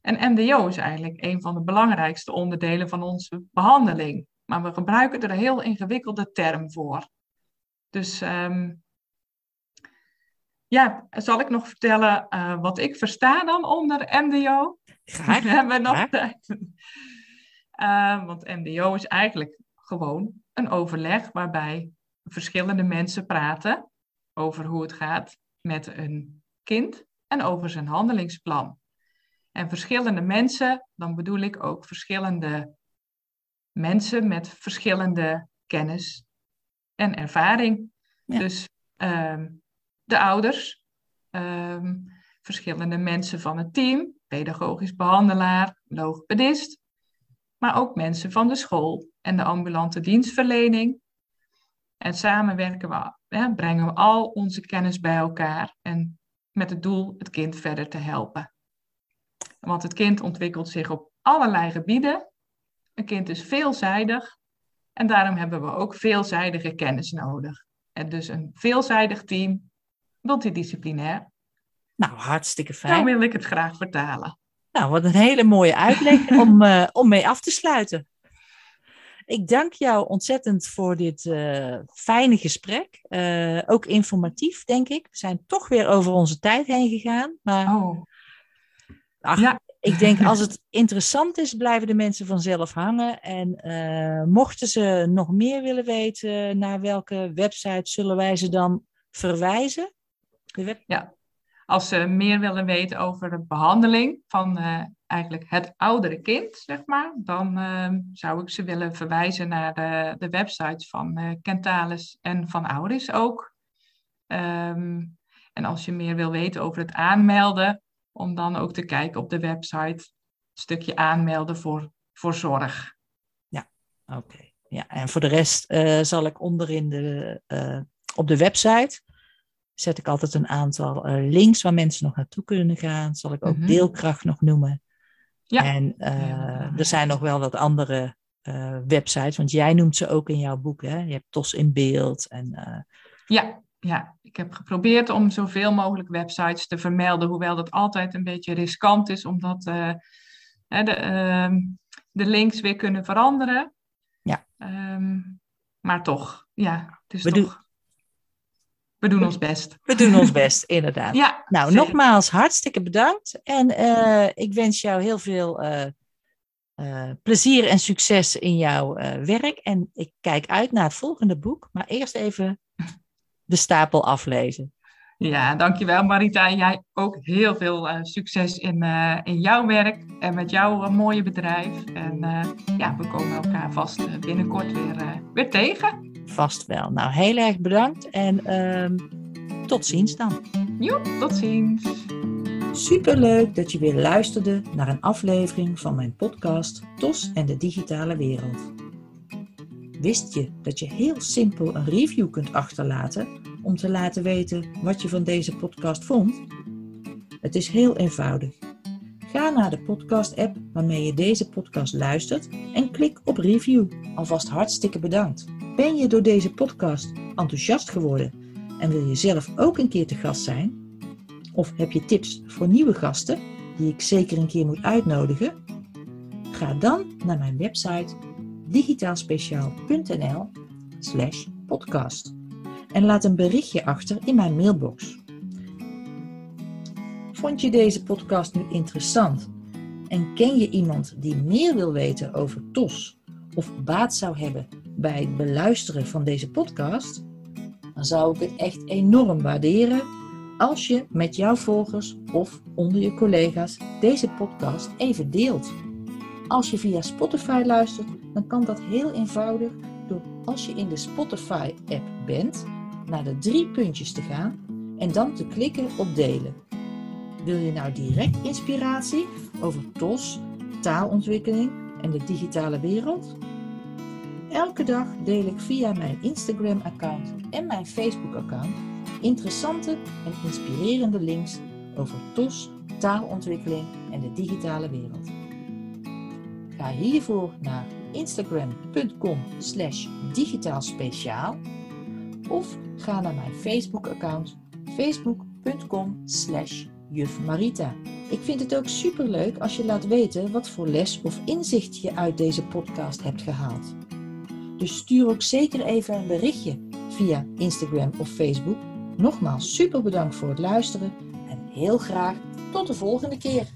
En MDO is eigenlijk een van de belangrijkste onderdelen van onze behandeling. Maar we gebruiken er een heel ingewikkelde term voor. Dus um, ja, zal ik nog vertellen uh, wat ik versta dan onder MDO?
Graag.
We hebben nog tijd. Uh, want MDO is eigenlijk gewoon een overleg waarbij verschillende mensen praten over hoe het gaat met een kind en over zijn handelingsplan. En verschillende mensen, dan bedoel ik ook verschillende mensen met verschillende kennis en ervaring. Ja. Dus um, de ouders, um, verschillende mensen van het team, pedagogisch behandelaar, logopedist, maar ook mensen van de school en de ambulante dienstverlening. En samen werken we, ja, brengen we al onze kennis bij elkaar en met het doel het kind verder te helpen. Want het kind ontwikkelt zich op allerlei gebieden. Een kind is veelzijdig en daarom hebben we ook veelzijdige kennis nodig. En dus een veelzijdig team, multidisciplinair.
Nou, hartstikke fijn.
Zo wil ik het graag vertalen.
Nou, wat een hele mooie uitleg om, uh, om mee af te sluiten. Ik dank jou ontzettend voor dit uh, fijne gesprek. Uh, ook informatief, denk ik. We zijn toch weer over onze tijd heen gegaan. Maar
oh.
ach, ja. Ik denk als het interessant is, blijven de mensen vanzelf hangen. En uh, mochten ze nog meer willen weten, naar welke website zullen wij ze dan verwijzen?
De web... Ja, als ze meer willen weten over de behandeling van uh, eigenlijk het oudere kind, zeg maar, dan uh, zou ik ze willen verwijzen naar de, de websites van uh, Kentalis en van Auris ook. Um, en als je meer wil weten over het aanmelden, om dan ook te kijken op de website, een stukje aanmelden voor, voor zorg.
Ja, oké. Okay. Ja, en voor de rest zal ik onderin de, op de website zet ik altijd een aantal uh, links waar mensen nog naartoe kunnen gaan. Zal ik ook mm -hmm. deelkracht nog noemen. Ja. En ja. er zijn nog wel wat andere websites, want jij noemt ze ook in jouw boek. Hè? Je hebt TOS in beeld. En,
ja, ja, ik heb geprobeerd om zoveel mogelijk websites te vermelden, hoewel dat altijd een beetje riskant is, omdat de, ehm, de links weer kunnen veranderen.
Ja.
Um, maar toch, ja, het is We toch... Doen we doen ons best.
We doen ons best, inderdaad.
Ja,
nou, zeker. nogmaals hartstikke bedankt. En uh, ik wens jou heel veel uh, uh, plezier en succes in jouw werk. En ik kijk uit naar het volgende boek. Maar eerst even de stapel aflezen.
Ja, dankjewel Marita. En jij ook heel veel succes in, in jouw werk en met jouw mooie bedrijf. En ja, we komen elkaar vast binnenkort weer, weer tegen.
Vast wel. Nou, heel erg bedankt en uh, tot ziens dan.
Joep, tot ziens.
Superleuk dat je weer luisterde naar een aflevering van mijn podcast TOS en de digitale wereld. Wist je dat je heel simpel een review kunt achterlaten om te laten weten wat je van deze podcast vond? Het is heel eenvoudig. Ga naar de podcast-app waarmee je deze podcast luistert en klik op review. Alvast hartstikke bedankt. Ben je door deze podcast enthousiast geworden en wil je zelf ook een keer te gast zijn? Of heb je tips voor nieuwe gasten die ik zeker een keer moet uitnodigen? Ga dan naar mijn website digitaalspeciaal.nl/slash podcast en laat een berichtje achter in mijn mailbox. Vond je deze podcast nu interessant en ken je iemand die meer wil weten over TOS of baat zou hebben bij het beluisteren van deze podcast, dan zou ik het echt enorm waarderen als je met jouw volgers of onder je collega's deze podcast even deelt. Als je via Spotify luistert, dan kan dat heel eenvoudig door als je in de Spotify-app bent, naar de drie puntjes te gaan en dan te klikken op delen. Wil je nou direct inspiratie over TOS, taalontwikkeling en de digitale wereld? Elke dag deel ik via mijn Instagram-account en mijn Facebook-account interessante en inspirerende links over TOS, taalontwikkeling en de digitale wereld. Ga hiervoor naar instagram.com slash digitaalspeciaal of ga naar mijn Facebook-account facebook.com slash juf Marita. Ik vind het ook superleuk als je laat weten wat voor les of inzicht je uit deze podcast hebt gehaald. Dus stuur ook zeker even een berichtje via Instagram of Facebook. Nogmaals super bedankt voor het luisteren en heel graag tot de volgende keer.